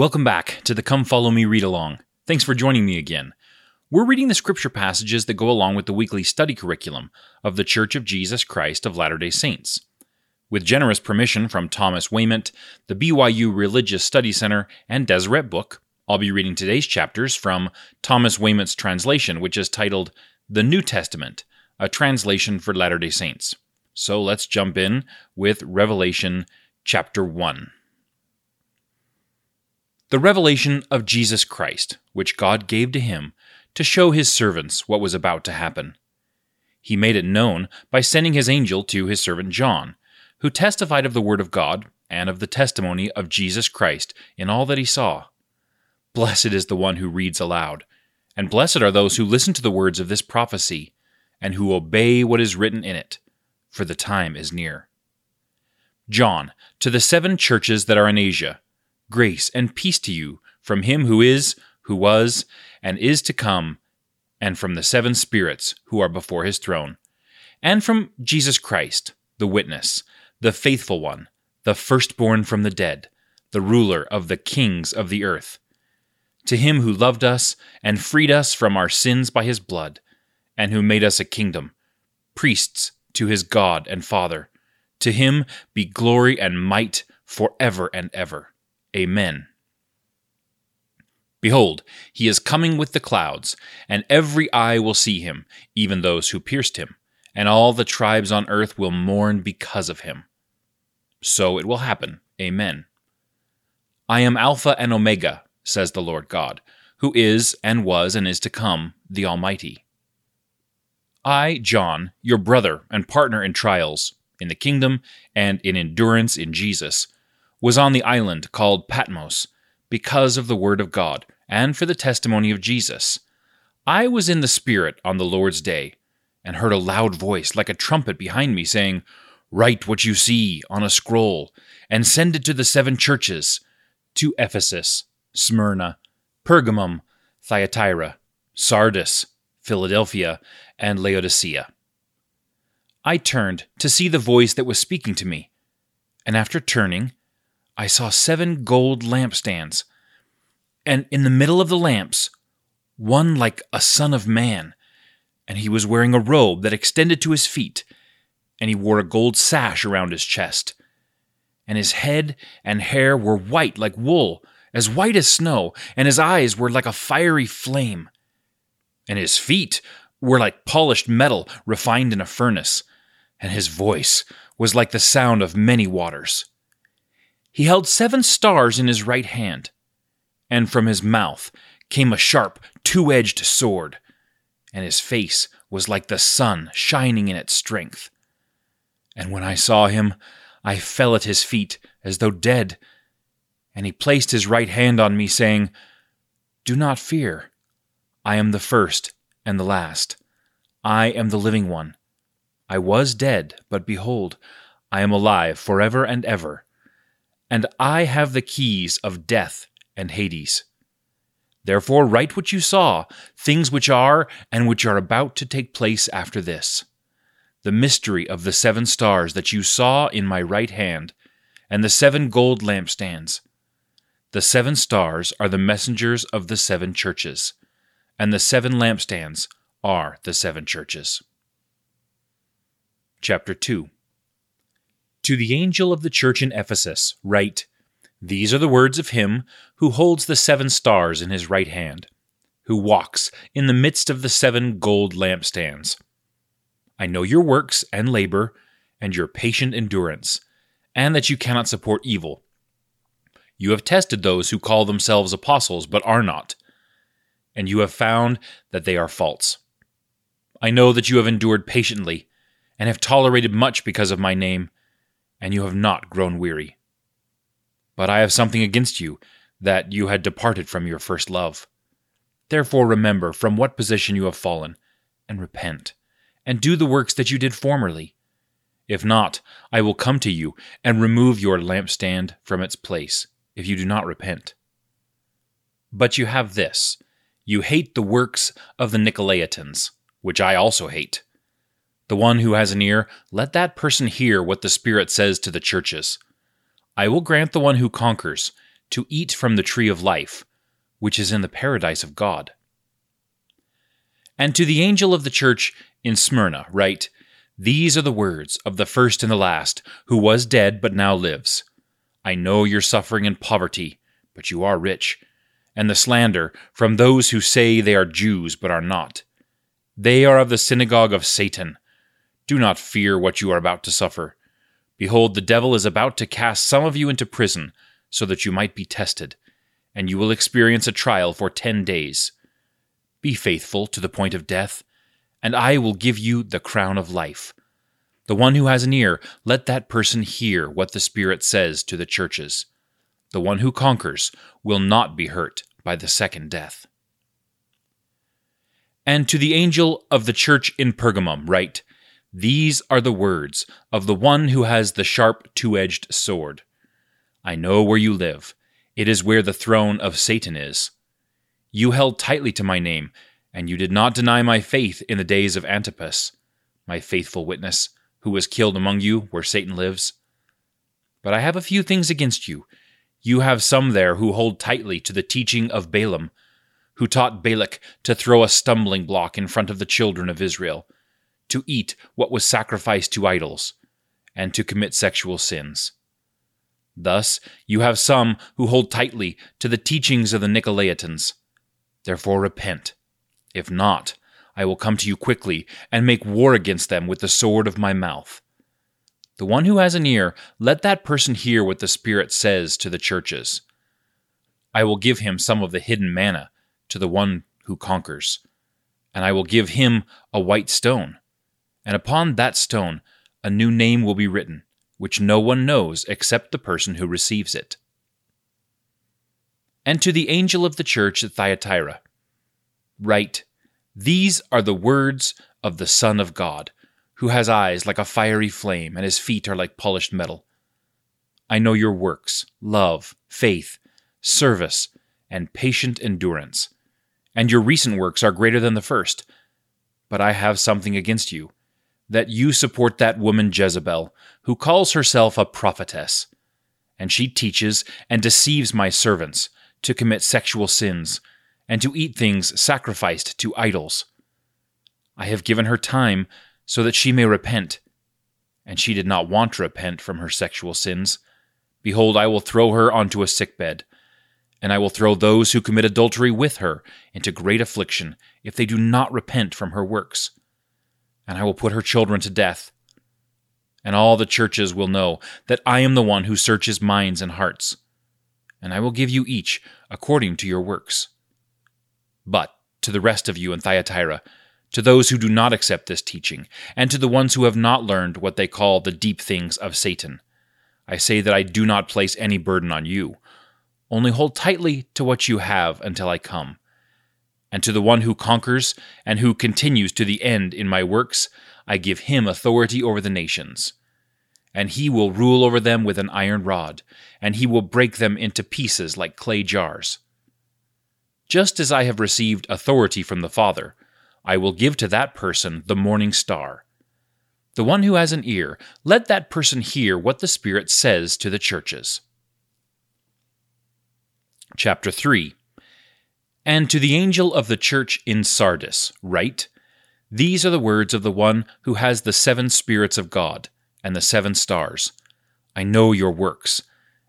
Welcome back to the Come Follow Me Read Along. Thanks for joining me again. We're reading the scripture passages that go along with the weekly study curriculum of the Church of Jesus Christ of Latter day Saints. With generous permission from Thomas Wayment, the BYU Religious Study Center, and Deseret Book, I'll be reading today's chapters from Thomas Wayment's translation, which is titled The New Testament, a translation for Latter day Saints. So let's jump in with Revelation chapter 1. The revelation of Jesus Christ, which God gave to him to show his servants what was about to happen. He made it known by sending his angel to his servant John, who testified of the word of God and of the testimony of Jesus Christ in all that he saw. Blessed is the one who reads aloud, and blessed are those who listen to the words of this prophecy, and who obey what is written in it, for the time is near. John, to the seven churches that are in Asia, grace and peace to you from him who is, who was, and is to come, and from the seven spirits who are before his throne, and from Jesus Christ, the witness, the faithful one, the firstborn from the dead, the ruler of the kings of the earth. To him who loved us and freed us from our sins by his blood, and who made us a kingdom, priests to his God and Father, to him be glory and might for ever and ever. Amen. Behold, he is coming with the clouds, and every eye will see him, even those who pierced him, and all the tribes on earth will mourn because of him. So it will happen. Amen. I am Alpha and Omega, says the Lord God, who is, and was, and is to come, the Almighty. I, John, your brother and partner in trials, in the kingdom, and in endurance in Jesus, was on the island called Patmos because of the word of God and for the testimony of Jesus. I was in the Spirit on the Lord's day and heard a loud voice like a trumpet behind me saying, Write what you see on a scroll and send it to the seven churches to Ephesus, Smyrna, Pergamum, Thyatira, Sardis, Philadelphia, and Laodicea. I turned to see the voice that was speaking to me, and after turning, I saw seven gold lampstands, and in the middle of the lamps, one like a son of man, and he was wearing a robe that extended to his feet, and he wore a gold sash around his chest. And his head and hair were white like wool, as white as snow, and his eyes were like a fiery flame. And his feet were like polished metal refined in a furnace, and his voice was like the sound of many waters. He held seven stars in his right hand, and from his mouth came a sharp, two edged sword, and his face was like the sun shining in its strength. And when I saw him, I fell at his feet as though dead. And he placed his right hand on me, saying, Do not fear. I am the first and the last. I am the living one. I was dead, but behold, I am alive forever and ever and I have the keys of death and Hades. Therefore, write what you saw, things which are and which are about to take place after this. The mystery of the seven stars that you saw in my right hand, and the seven gold lampstands. The seven stars are the messengers of the seven churches, and the seven lampstands are the seven churches. Chapter 2 to the angel of the church in Ephesus, write These are the words of him who holds the seven stars in his right hand, who walks in the midst of the seven gold lampstands. I know your works and labor, and your patient endurance, and that you cannot support evil. You have tested those who call themselves apostles but are not, and you have found that they are false. I know that you have endured patiently, and have tolerated much because of my name and you have not grown weary. But I have something against you, that you had departed from your first love. Therefore remember from what position you have fallen, and repent, and do the works that you did formerly. If not, I will come to you and remove your lampstand from its place, if you do not repent. But you have this you hate the works of the Nicolaitans, which I also hate. The one who has an ear, let that person hear what the Spirit says to the churches. I will grant the one who conquers to eat from the tree of life, which is in the paradise of God. And to the angel of the church in Smyrna, write, These are the words of the first and the last, who was dead but now lives. I know your suffering and poverty, but you are rich, and the slander from those who say they are Jews but are not. They are of the synagogue of Satan. Do not fear what you are about to suffer. Behold, the devil is about to cast some of you into prison, so that you might be tested, and you will experience a trial for ten days. Be faithful to the point of death, and I will give you the crown of life. The one who has an ear, let that person hear what the Spirit says to the churches. The one who conquers will not be hurt by the second death. And to the angel of the church in Pergamum, write these are the words of the one who has the sharp two edged sword. I know where you live. It is where the throne of Satan is. You held tightly to my name, and you did not deny my faith in the days of Antipas, my faithful witness, who was killed among you where Satan lives. But I have a few things against you. You have some there who hold tightly to the teaching of Balaam, who taught Balak to throw a stumbling block in front of the children of Israel to eat what was sacrificed to idols, and to commit sexual sins. Thus, you have some who hold tightly to the teachings of the Nicolaitans. Therefore, repent. If not, I will come to you quickly and make war against them with the sword of my mouth. The one who has an ear, let that person hear what the Spirit says to the churches. I will give him some of the hidden manna to the one who conquers, and I will give him a white stone and upon that stone a new name will be written, which no one knows except the person who receives it. And to the angel of the church at Thyatira, write, These are the words of the Son of God, who has eyes like a fiery flame, and his feet are like polished metal. I know your works, love, faith, service, and patient endurance. And your recent works are greater than the first. But I have something against you that you support that woman Jezebel, who calls herself a prophetess. And she teaches and deceives my servants to commit sexual sins and to eat things sacrificed to idols. I have given her time so that she may repent. And she did not want to repent from her sexual sins. Behold, I will throw her onto a sick bed, and I will throw those who commit adultery with her into great affliction if they do not repent from her works and I will put her children to death. And all the churches will know that I am the one who searches minds and hearts, and I will give you each according to your works. But to the rest of you in Thyatira, to those who do not accept this teaching, and to the ones who have not learned what they call the deep things of Satan, I say that I do not place any burden on you. Only hold tightly to what you have until I come and to the one who conquers and who continues to the end in my works, I give him authority over the nations. And he will rule over them with an iron rod, and he will break them into pieces like clay jars. Just as I have received authority from the Father, I will give to that person the morning star. The one who has an ear, let that person hear what the Spirit says to the churches. Chapter 3 and to the angel of the church in Sardis, write These are the words of the one who has the seven spirits of God and the seven stars. I know your works,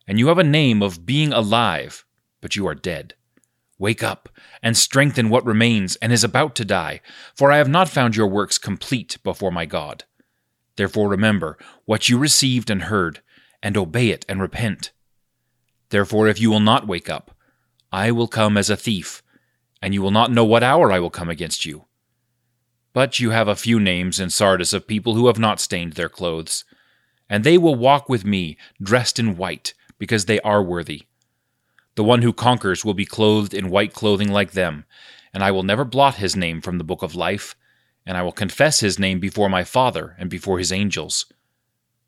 and you have a name of being alive, but you are dead. Wake up and strengthen what remains and is about to die, for I have not found your works complete before my God. Therefore remember what you received and heard, and obey it and repent. Therefore, if you will not wake up, I will come as a thief, and you will not know what hour I will come against you. But you have a few names in Sardis of people who have not stained their clothes, and they will walk with me dressed in white, because they are worthy. The one who conquers will be clothed in white clothing like them, and I will never blot his name from the book of life, and I will confess his name before my Father and before his angels.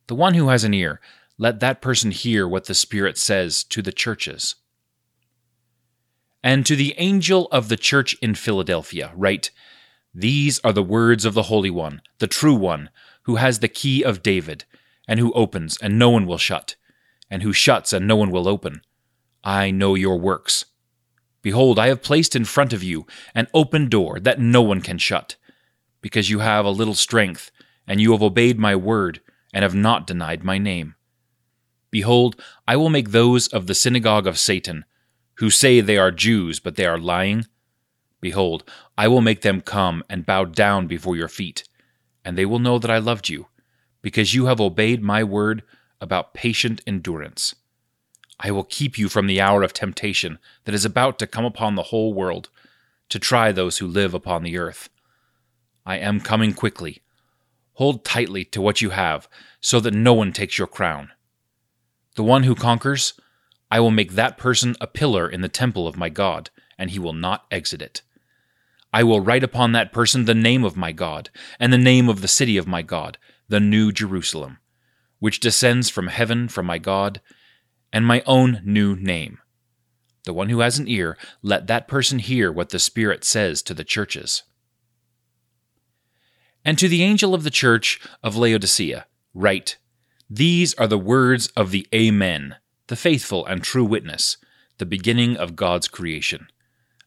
The one who has an ear, let that person hear what the Spirit says to the churches. And to the angel of the church in Philadelphia, write These are the words of the Holy One, the true One, who has the key of David, and who opens, and no one will shut, and who shuts, and no one will open. I know your works. Behold, I have placed in front of you an open door that no one can shut, because you have a little strength, and you have obeyed my word, and have not denied my name. Behold, I will make those of the synagogue of Satan, who say they are Jews, but they are lying. Behold, I will make them come and bow down before your feet, and they will know that I loved you, because you have obeyed my word about patient endurance. I will keep you from the hour of temptation that is about to come upon the whole world, to try those who live upon the earth. I am coming quickly. Hold tightly to what you have, so that no one takes your crown. The one who conquers, I will make that person a pillar in the temple of my God, and he will not exit it. I will write upon that person the name of my God, and the name of the city of my God, the New Jerusalem, which descends from heaven from my God, and my own new name. The one who has an ear, let that person hear what the Spirit says to the churches. And to the angel of the church of Laodicea, write these are the words of the Amen, the faithful and true witness, the beginning of God's creation.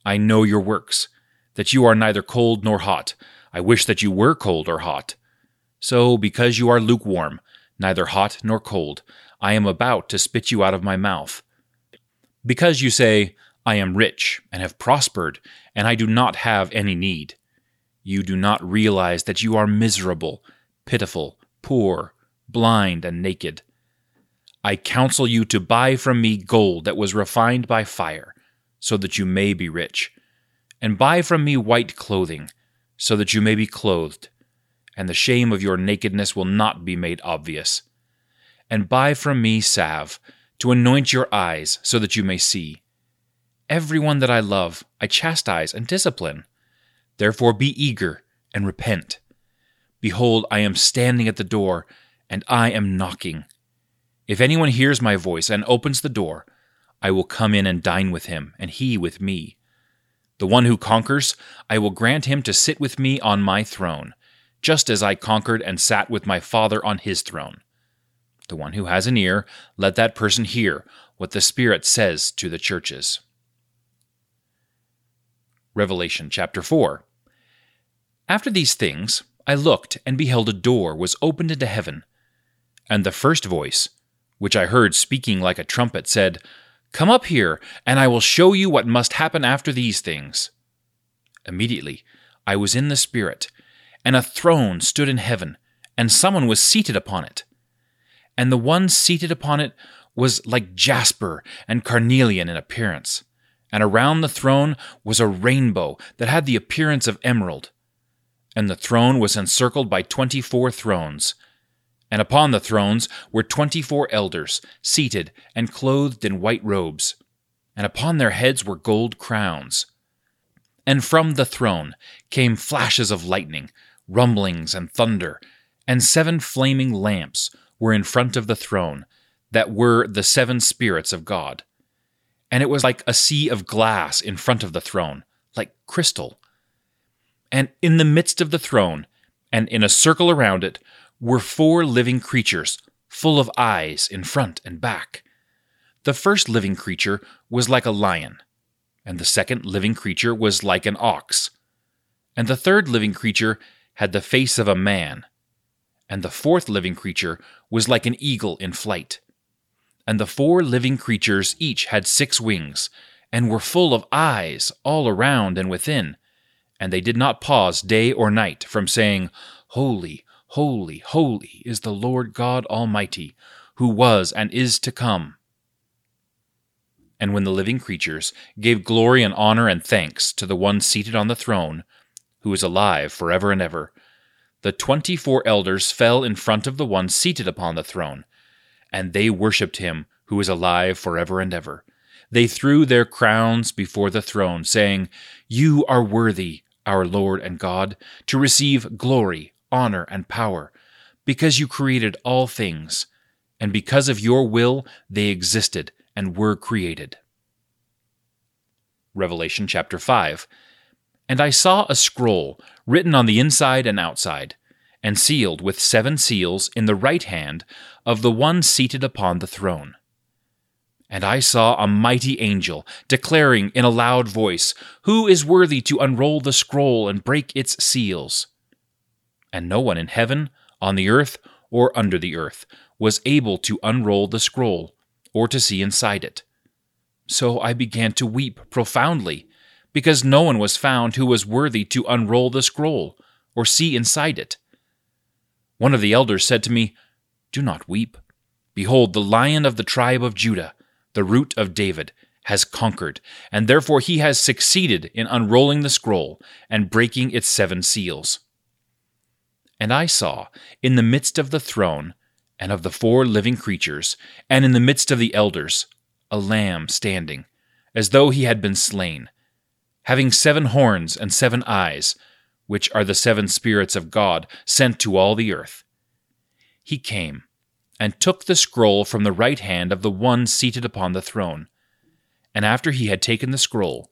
I know your works, that you are neither cold nor hot. I wish that you were cold or hot. So, because you are lukewarm, neither hot nor cold, I am about to spit you out of my mouth. Because you say, I am rich and have prospered, and I do not have any need. You do not realize that you are miserable, pitiful, poor, blind, and naked. I counsel you to buy from me gold that was refined by fire, so that you may be rich, and buy from me white clothing, so that you may be clothed, and the shame of your nakedness will not be made obvious. And buy from me salve, to anoint your eyes, so that you may see. Every one that I love, I chastise and discipline. Therefore be eager and repent. Behold, I am standing at the door and I am knocking. If anyone hears my voice and opens the door, I will come in and dine with him, and he with me. The one who conquers, I will grant him to sit with me on my throne, just as I conquered and sat with my Father on his throne. The one who has an ear, let that person hear what the Spirit says to the churches. Revelation chapter 4. After these things, I looked, and beheld a door was opened into heaven and the first voice, which I heard speaking like a trumpet, said, Come up here, and I will show you what must happen after these things. Immediately I was in the Spirit, and a throne stood in heaven, and someone was seated upon it. And the one seated upon it was like jasper and carnelian in appearance, and around the throne was a rainbow that had the appearance of emerald. And the throne was encircled by twenty four thrones and upon the thrones were twenty four elders, seated and clothed in white robes, and upon their heads were gold crowns. And from the throne came flashes of lightning, rumblings, and thunder, and seven flaming lamps were in front of the throne, that were the seven spirits of God. And it was like a sea of glass in front of the throne, like crystal. And in the midst of the throne, and in a circle around it, were four living creatures, full of eyes in front and back. The first living creature was like a lion, and the second living creature was like an ox, and the third living creature had the face of a man, and the fourth living creature was like an eagle in flight. And the four living creatures each had six wings, and were full of eyes all around and within, and they did not pause day or night from saying, Holy, Holy, holy is the Lord God Almighty, who was and is to come. And when the living creatures gave glory and honor and thanks to the one seated on the throne, who is alive forever and ever, the twenty four elders fell in front of the one seated upon the throne, and they worshipped him who is alive forever and ever. They threw their crowns before the throne, saying, You are worthy, our Lord and God, to receive glory, honor, and power, because you created all things, and because of your will they existed and were created. Revelation chapter 5 And I saw a scroll written on the inside and outside, and sealed with seven seals in the right hand of the one seated upon the throne. And I saw a mighty angel declaring in a loud voice, Who is worthy to unroll the scroll and break its seals? And no one in heaven, on the earth, or under the earth was able to unroll the scroll or to see inside it. So I began to weep profoundly, because no one was found who was worthy to unroll the scroll or see inside it. One of the elders said to me, Do not weep. Behold, the lion of the tribe of Judah, the root of David, has conquered, and therefore he has succeeded in unrolling the scroll and breaking its seven seals. And I saw, in the midst of the throne, and of the four living creatures, and in the midst of the elders, a lamb standing, as though he had been slain, having seven horns and seven eyes, which are the seven spirits of God sent to all the earth. He came, and took the scroll from the right hand of the one seated upon the throne. And after he had taken the scroll,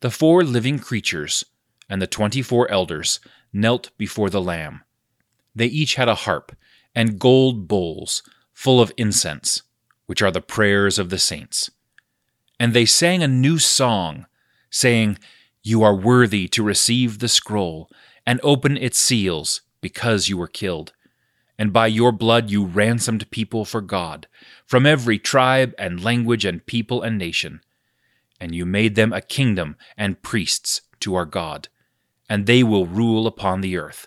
the four living creatures and the twenty four elders knelt before the Lamb. They each had a harp and gold bowls full of incense, which are the prayers of the saints. And they sang a new song, saying, You are worthy to receive the scroll and open its seals, because you were killed. And by your blood you ransomed people for God, from every tribe and language and people and nation. And you made them a kingdom and priests to our God, and they will rule upon the earth.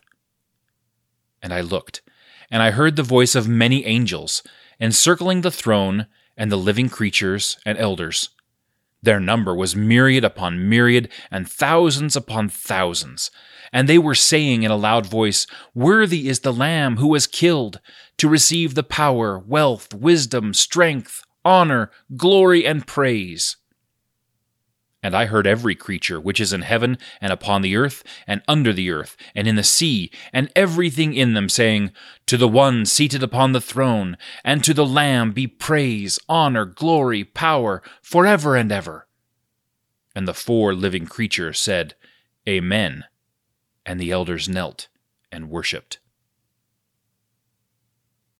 And I looked, and I heard the voice of many angels, encircling the throne and the living creatures and elders. Their number was myriad upon myriad and thousands upon thousands. And they were saying in a loud voice, Worthy is the Lamb who was killed to receive the power, wealth, wisdom, strength, honor, glory, and praise. And I heard every creature which is in heaven and upon the earth and under the earth and in the sea and everything in them saying, To the one seated upon the throne and to the Lamb be praise, honor, glory, power, forever and ever. And the four living creatures said, Amen. And the elders knelt and worshipped.